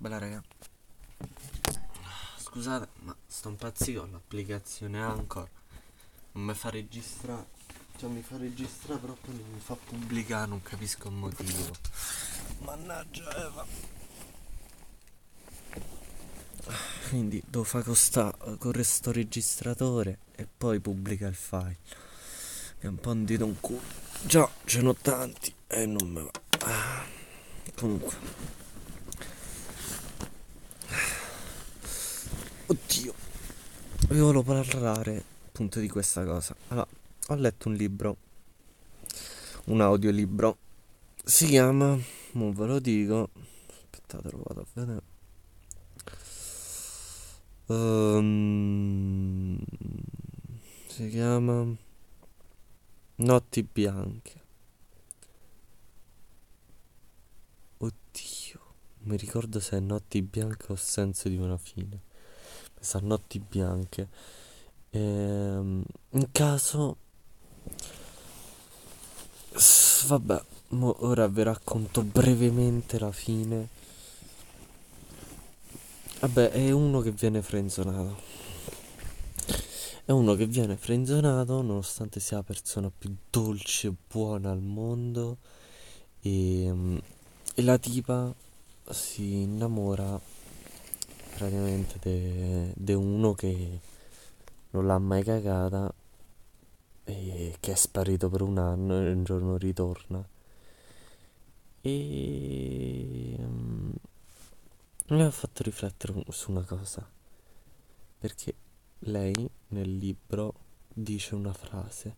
Bella raga. Scusate, ma sto impazzito l'applicazione Anchor. Non mi fa registrare. Cioè mi fa registrare però poi non mi fa pubblicare, non capisco il motivo. Mannaggia Eva. Quindi devo fare costa con questo registratore e poi pubblica il file. È un po' un dito un culo. Già, ce n'ho tanti e non me va. Ah, comunque. Oddio, vi volevo parlare appunto di questa cosa. Allora, ho letto un libro, un audiolibro. Si chiama, non ve lo dico, aspettate, lo vado a vedere. Um, si chiama Notti bianche. Oddio, mi ricordo se è Notti bianche o senso di una fine sa notti bianche. Ehm, in caso... Vabbè, ora vi racconto brevemente la fine. Vabbè, è uno che viene frenzonato. È uno che viene frenzonato nonostante sia la persona più dolce e buona al mondo. E, e la tipa si innamora praticamente di uno che non l'ha mai cagata e che è sparito per un anno e un giorno ritorna. E um, mi ha fatto riflettere su una cosa, perché lei nel libro dice una frase,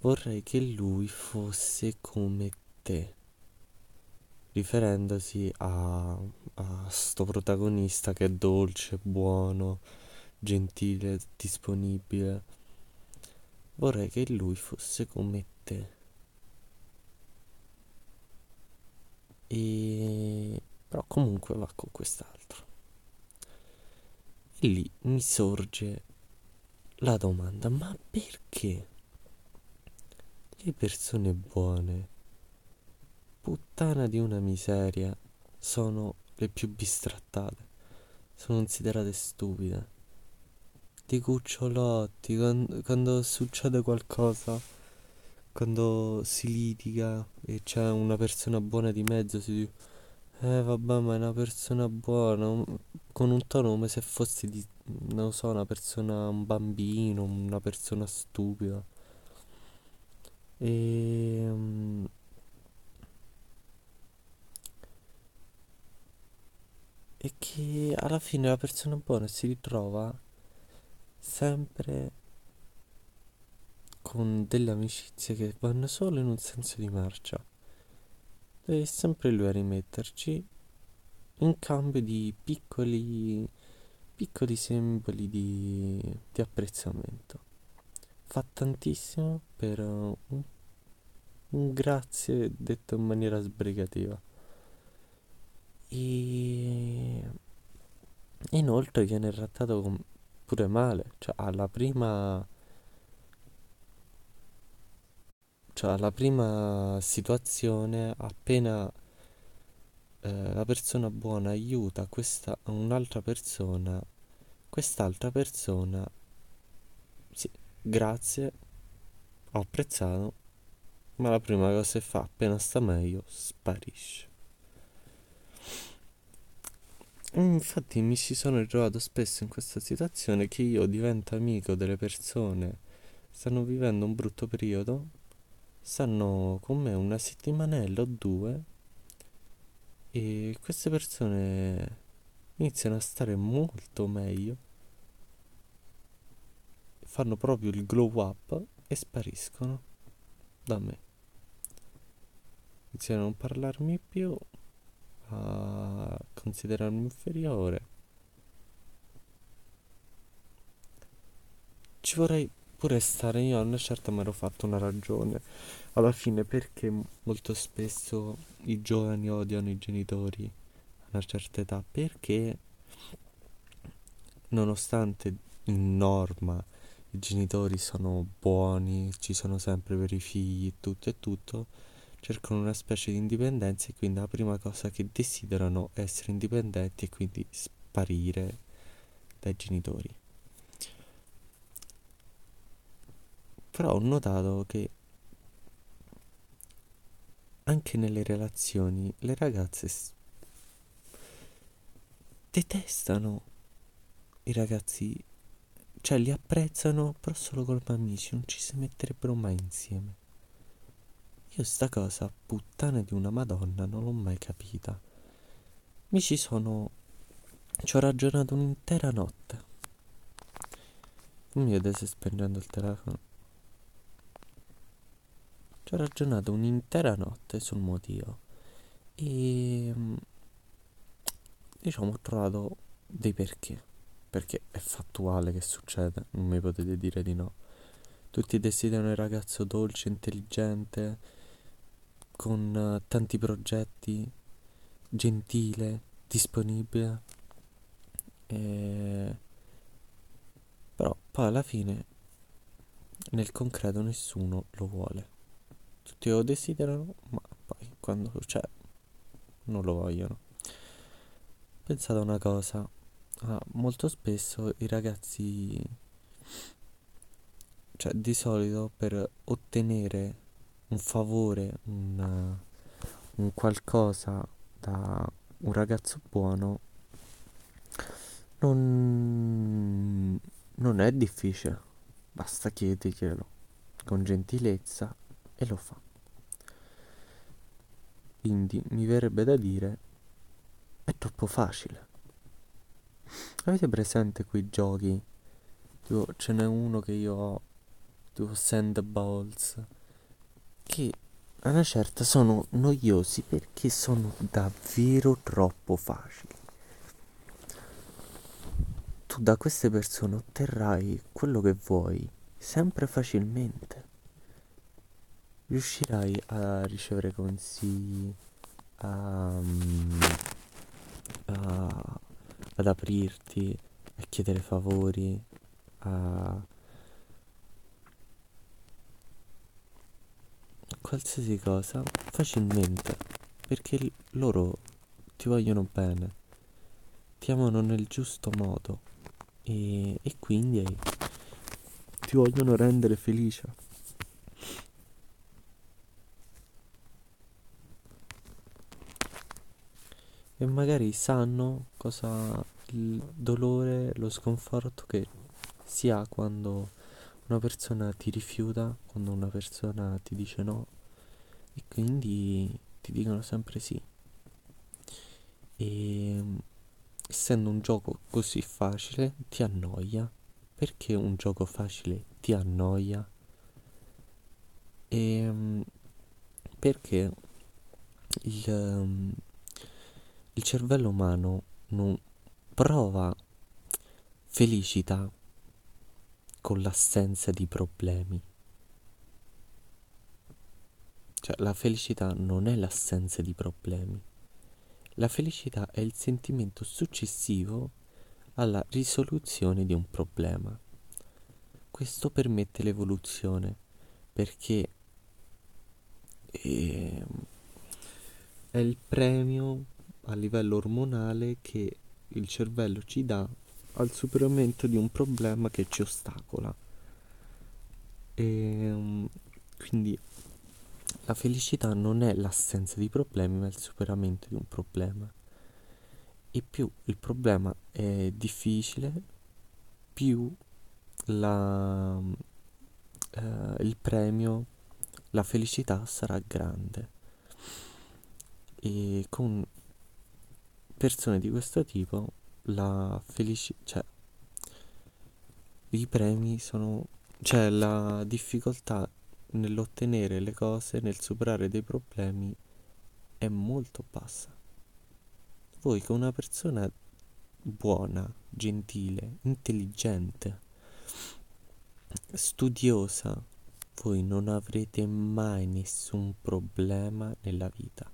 vorrei che lui fosse come te riferendosi a, a sto protagonista che è dolce, buono, gentile, disponibile. Vorrei che lui fosse come te. E però comunque va con quest'altro. E lì mi sorge la domanda, ma perché le persone buone puttana di una miseria sono le più bistrattate, sono considerate stupide. Di cucciolotti, quando, quando succede qualcosa, quando si litiga e c'è una persona buona di mezzo, si dice, eh vabbè ma è una persona buona, con un tono come se fossi di, non so, una persona, un bambino, una persona stupida. E um, e che alla fine la persona buona si ritrova sempre con delle amicizie che vanno solo in un senso di marcia. Deve sempre lui a rimetterci in cambio di piccoli, piccoli simboli di, di apprezzamento. Fa tantissimo per un, un grazie detto in maniera sbrigativa. E inoltre viene trattato pure male, cioè alla prima cioè alla prima situazione appena eh, la persona buona aiuta questa un'altra persona quest'altra persona sì, grazie ho apprezzato ma la prima cosa che fa appena sta meglio sparisce Infatti mi ci sono ritrovato spesso in questa situazione che io divento amico delle persone, stanno vivendo un brutto periodo, stanno con me una settimanella o due e queste persone iniziano a stare molto meglio, fanno proprio il glow up e spariscono da me. Iniziano a non parlarmi più a considerarmi inferiore. Ci vorrei pure stare io, a una certa mi ero fatto una ragione. Alla fine perché molto spesso i giovani odiano i genitori a una certa età? Perché nonostante in norma i genitori sono buoni, ci sono sempre per i figli, tutto e tutto, cercano una specie di indipendenza e quindi la prima cosa che desiderano è essere indipendenti e quindi sparire dai genitori. Però ho notato che anche nelle relazioni le ragazze detestano i ragazzi, cioè li apprezzano però solo come amici, non ci si metterebbero mai insieme. Io sta cosa, puttana di una madonna, non l'ho mai capita. Mi ci sono... ci ho ragionato un'intera notte. Mi vedete spengendo il telefono. Ci ho ragionato un'intera notte sul motivo. E... diciamo ho trovato dei perché. Perché è fattuale che succede, non mi potete dire di no. Tutti desiderano il ragazzo dolce, intelligente, con uh, tanti progetti, gentile, disponibile. E... Però poi alla fine nel concreto nessuno lo vuole. Tutti lo desiderano, ma poi quando c'è non lo vogliono. Pensate a una cosa, ah, molto spesso i ragazzi, cioè di solito per ottenere un favore, un, un qualcosa da un ragazzo buono non, non è difficile, basta chiederglielo con gentilezza e lo fa. Quindi mi verrebbe da dire è troppo facile. Avete presente quei giochi? Tipo, ce n'è uno che io ho, tipo Sand Balls che a una certa sono noiosi perché sono davvero troppo facili. Tu da queste persone otterrai quello che vuoi sempre facilmente. Riuscirai a ricevere consigli, a, a, ad aprirti, a chiedere favori, a qualsiasi cosa facilmente perché loro ti vogliono bene, ti amano nel giusto modo e, e quindi ti vogliono rendere felice. E magari sanno cosa il dolore, lo sconforto che si ha quando una persona ti rifiuta, quando una persona ti dice no e quindi ti dicono sempre sì. E essendo un gioco così facile ti annoia. Perché un gioco facile ti annoia? E perché il, il cervello umano non prova felicità con l'assenza di problemi. Cioè, la felicità non è l'assenza di problemi. La felicità è il sentimento successivo alla risoluzione di un problema. Questo permette l'evoluzione perché eh, è il premio a livello ormonale che il cervello ci dà al superamento di un problema che ci ostacola. E ehm, quindi la felicità non è l'assenza di problemi, ma il superamento di un problema. E più il problema è difficile, più la, eh, il premio, la felicità sarà grande. E con persone di questo tipo la felicità, cioè i premi sono, cioè la difficoltà nell'ottenere le cose, nel superare dei problemi, è molto bassa. Voi che una persona buona, gentile, intelligente, studiosa, voi non avrete mai nessun problema nella vita.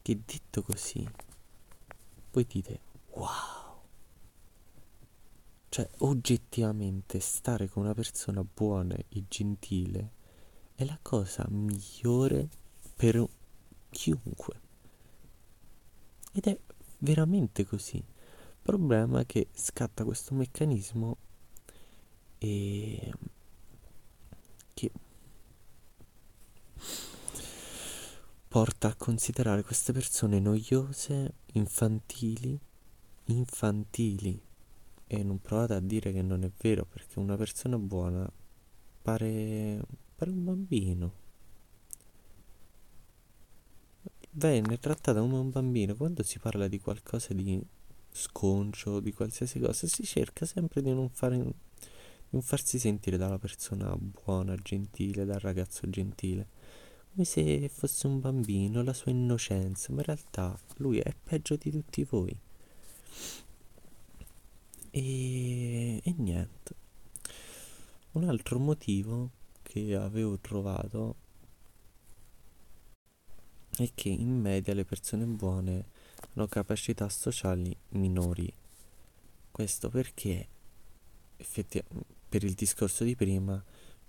Che detto così, voi dite wow. Cioè, oggettivamente, stare con una persona buona e gentile è la cosa migliore per chiunque. Ed è veramente così. Il problema è che scatta questo meccanismo e che porta a considerare queste persone noiose, infantili, infantili. E non provate a dire che non è vero, perché una persona buona pare, pare un bambino. Venne trattata come un bambino. Quando si parla di qualcosa di sconcio, di qualsiasi cosa, si cerca sempre di non, fare, di non farsi sentire dalla persona buona, gentile, dal ragazzo gentile come se fosse un bambino, la sua innocenza, ma in realtà lui è peggio di tutti voi. E, e niente. Un altro motivo che avevo trovato è che in media le persone buone hanno capacità sociali minori. Questo perché effettivamente per il discorso di prima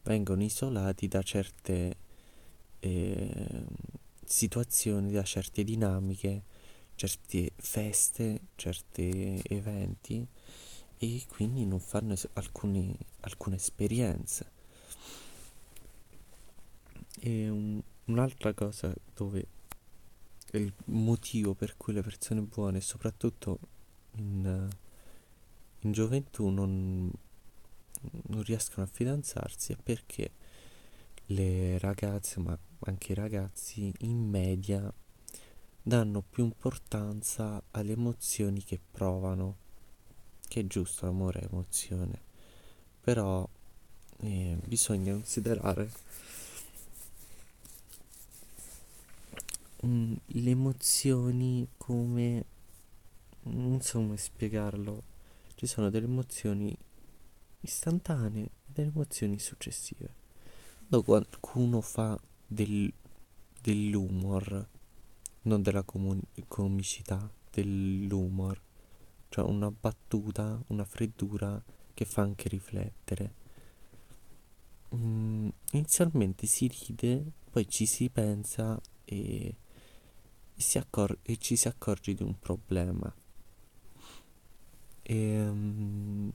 vengono isolati da certe eh, situazioni, da certe dinamiche, certe feste, certi eventi e quindi non fanno alcune, alcune esperienze. E un, un'altra cosa dove il motivo per cui le persone buone, soprattutto in, in gioventù, non, non riescono a fidanzarsi è perché le ragazze, ma anche i ragazzi, in media danno più importanza alle emozioni che provano, che è giusto, l'amore è emozione, però eh, bisogna considerare um, le emozioni come, non so come spiegarlo, ci sono delle emozioni istantanee e delle emozioni successive. Quando qualcuno fa del, dell'humor, non della comun- comicità, dell'humor, cioè una battuta, una freddura che fa anche riflettere. Mm, inizialmente si ride, poi ci si pensa e, si accor- e ci si accorge di un problema. E, um,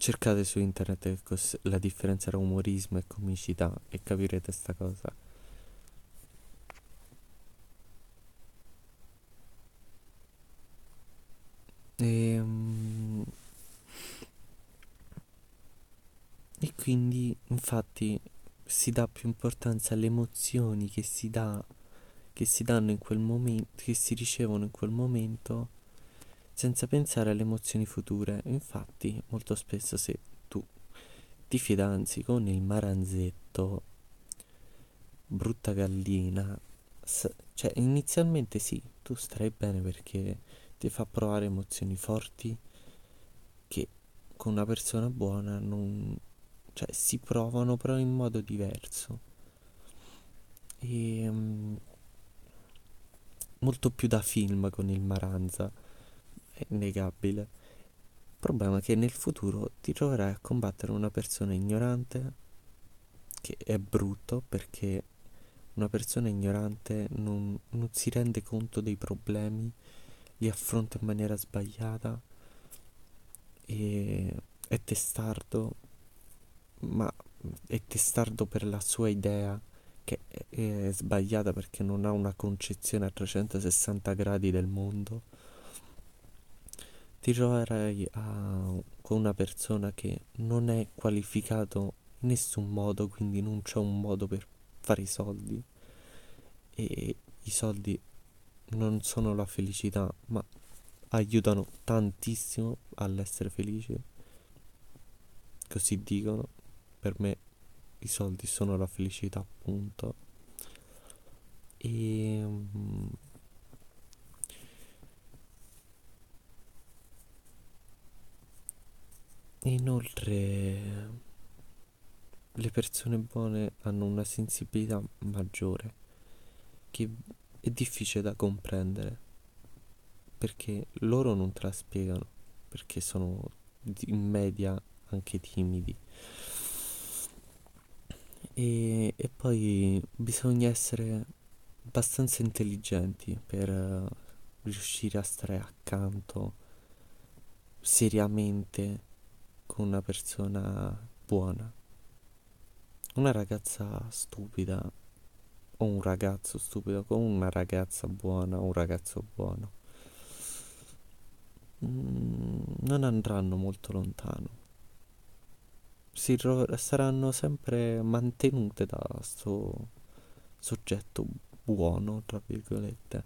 Cercate su internet la differenza tra umorismo e comicità e capirete sta cosa. E, um, e quindi infatti si dà più importanza alle emozioni che si dà che si danno in quel momento che si ricevono in quel momento senza pensare alle emozioni future. Infatti, molto spesso se tu ti fidanzi con il maranzetto, brutta gallina, cioè inizialmente sì, tu starai bene perché ti fa provare emozioni forti che con una persona buona non cioè si provano però in modo diverso e um, molto più da film con il Maranza è innegabile. Il problema è che nel futuro ti troverai a combattere una persona ignorante, che è brutto perché una persona ignorante non, non si rende conto dei problemi, li affronta in maniera sbagliata e è testardo, ma è testardo per la sua idea che è sbagliata perché non ha una concezione a 360 gradi del mondo. Ti troverai a, con una persona che non è qualificato in nessun modo, quindi non c'è un modo per fare i soldi. E i soldi non sono la felicità, ma aiutano tantissimo all'essere felice. Così dicono, per me i soldi sono la felicità, appunto. E Inoltre le persone buone hanno una sensibilità maggiore che è difficile da comprendere perché loro non te la spiegano perché sono in media anche timidi E, e poi bisogna essere abbastanza intelligenti per eh, riuscire a stare accanto seriamente con una persona buona. Una ragazza stupida o un ragazzo stupido con una ragazza buona o un ragazzo buono mm, non andranno molto lontano. Si ro- saranno sempre mantenute da sto soggetto buono, tra virgolette.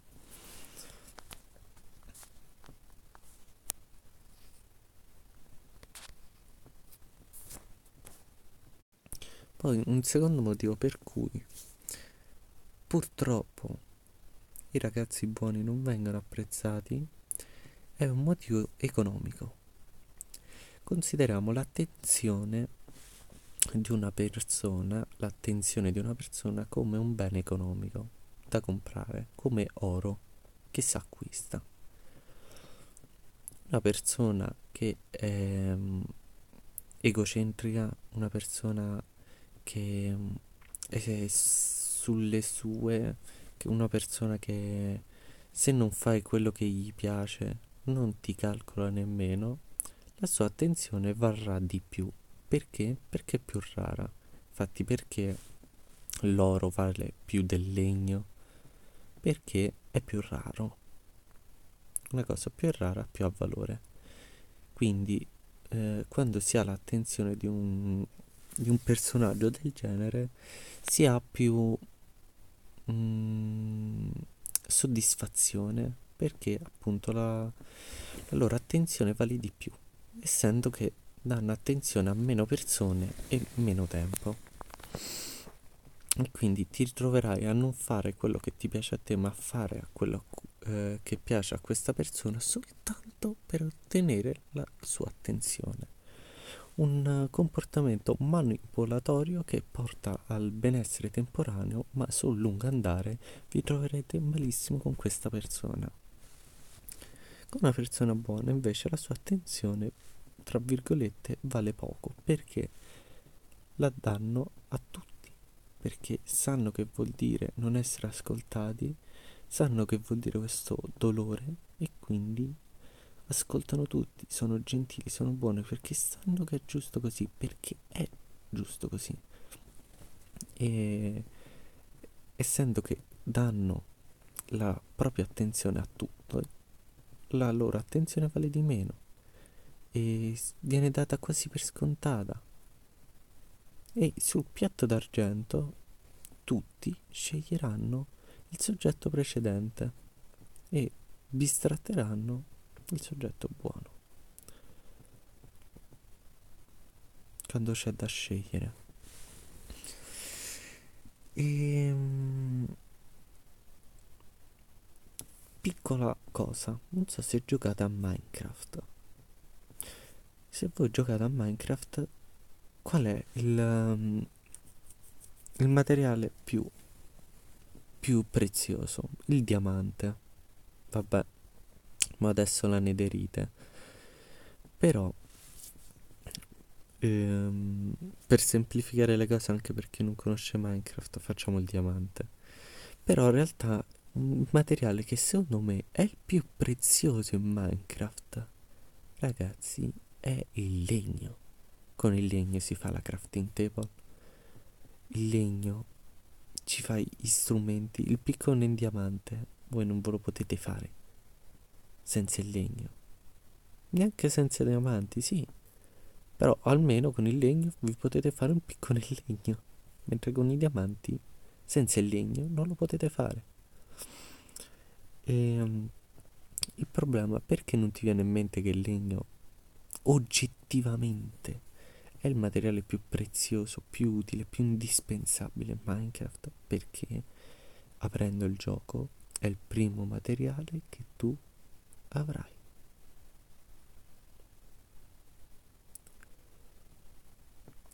Poi un secondo motivo per cui purtroppo i ragazzi buoni non vengono apprezzati è un motivo economico. Consideriamo l'attenzione di una persona, l'attenzione di una persona come un bene economico da comprare, come oro che si acquista. Una persona che è um, egocentrica, una persona che um, è sulle sue, che una persona che se non fai quello che gli piace non ti calcola nemmeno, la sua attenzione varrà di più. Perché? Perché è più rara. Infatti perché l'oro vale più del legno? Perché è più raro. Una cosa più rara più ha valore. Quindi eh, quando si ha l'attenzione di un, di un personaggio del genere si ha più mm, soddisfazione perché appunto la, la loro attenzione vale di più, essendo che danno attenzione a meno persone e meno tempo. E quindi ti ritroverai a non fare quello che ti piace a te, ma a fare quello eh, che piace a questa persona soltanto per ottenere la sua attenzione un comportamento manipolatorio che porta al benessere temporaneo, ma sul lungo andare vi troverete malissimo con questa persona. Con una persona buona invece la sua attenzione, tra virgolette, vale poco perché la danno a tutti, perché sanno che vuol dire non essere ascoltati, sanno che vuol dire questo dolore e quindi ascoltano tutti, sono gentili, sono buoni perché sanno che è giusto così, perché è giusto così. E essendo che danno la propria attenzione a tutto, la loro attenzione vale di meno e viene data quasi per scontata. E sul piatto d'argento tutti sceglieranno il soggetto precedente e bistratteranno il soggetto buono. Quando c'è da scegliere. E... Ehm, piccola cosa, non so se giocate a Minecraft. Se voi giocate a Minecraft, qual è il, um, il materiale più, più prezioso? Il diamante. Vabbè, ma adesso la nederite. Però, ehm, per semplificare le cose, anche per chi non conosce Minecraft, facciamo il diamante. Però in realtà un materiale che secondo me è il più prezioso in Minecraft, ragazzi, è il legno. Con il legno si fa la crafting table. Il legno ci fa gli strumenti. Il piccone in diamante voi non ve lo potete fare senza il legno. Neanche senza i diamanti, sì. Però almeno con il legno vi potete fare un piccolo legno, mentre con i diamanti, senza il legno, non lo potete fare. E, um, il problema è perché non ti viene in mente che il legno oggettivamente è il materiale più prezioso, più utile, più indispensabile in Minecraft? Perché aprendo il gioco è il primo materiale che tu avrai.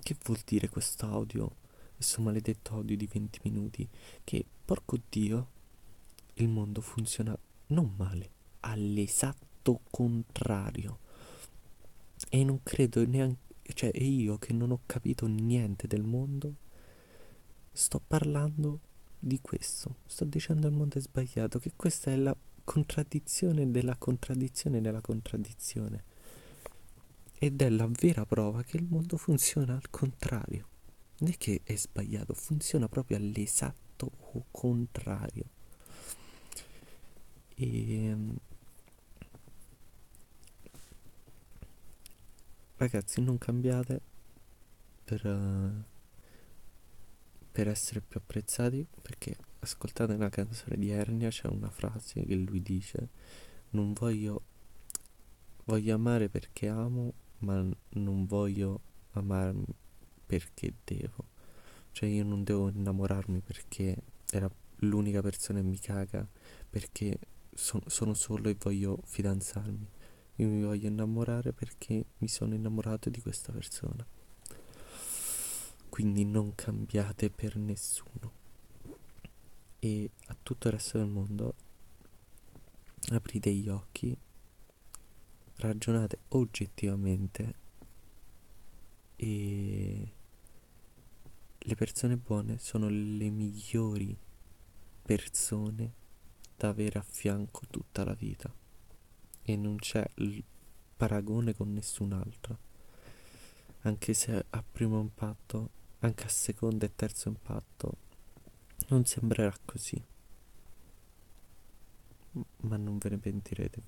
Che vuol dire quest'audio, questo maledetto audio di 20 minuti? Che, porco Dio, il mondo funziona non male, all'esatto contrario. E non credo neanche, cioè, io che non ho capito niente del mondo, sto parlando di questo, sto dicendo il mondo è sbagliato, che questa è la contraddizione della contraddizione della contraddizione. Ed è la vera prova che il mondo funziona al contrario. Non è che è sbagliato, funziona proprio all'esatto contrario. E ehm, ragazzi, non cambiate per, uh, per essere più apprezzati perché ascoltate una canzone di Ernia c'è una frase che lui dice non voglio voglio amare perché amo ma non voglio amarmi perché devo. Cioè io non devo innamorarmi perché era l'unica persona che mi caga perché son, sono solo e voglio fidanzarmi. Io mi voglio innamorare perché mi sono innamorato di questa persona. Quindi non cambiate per nessuno. E a tutto il resto del mondo aprite gli occhi, ragionate oggettivamente e le persone buone sono le migliori persone da avere a fianco tutta la vita e non c'è il paragone con nessun altro. Anche se a primo impatto anche a secondo e terzo impatto non sembrerà così, ma non ve ne pentirete.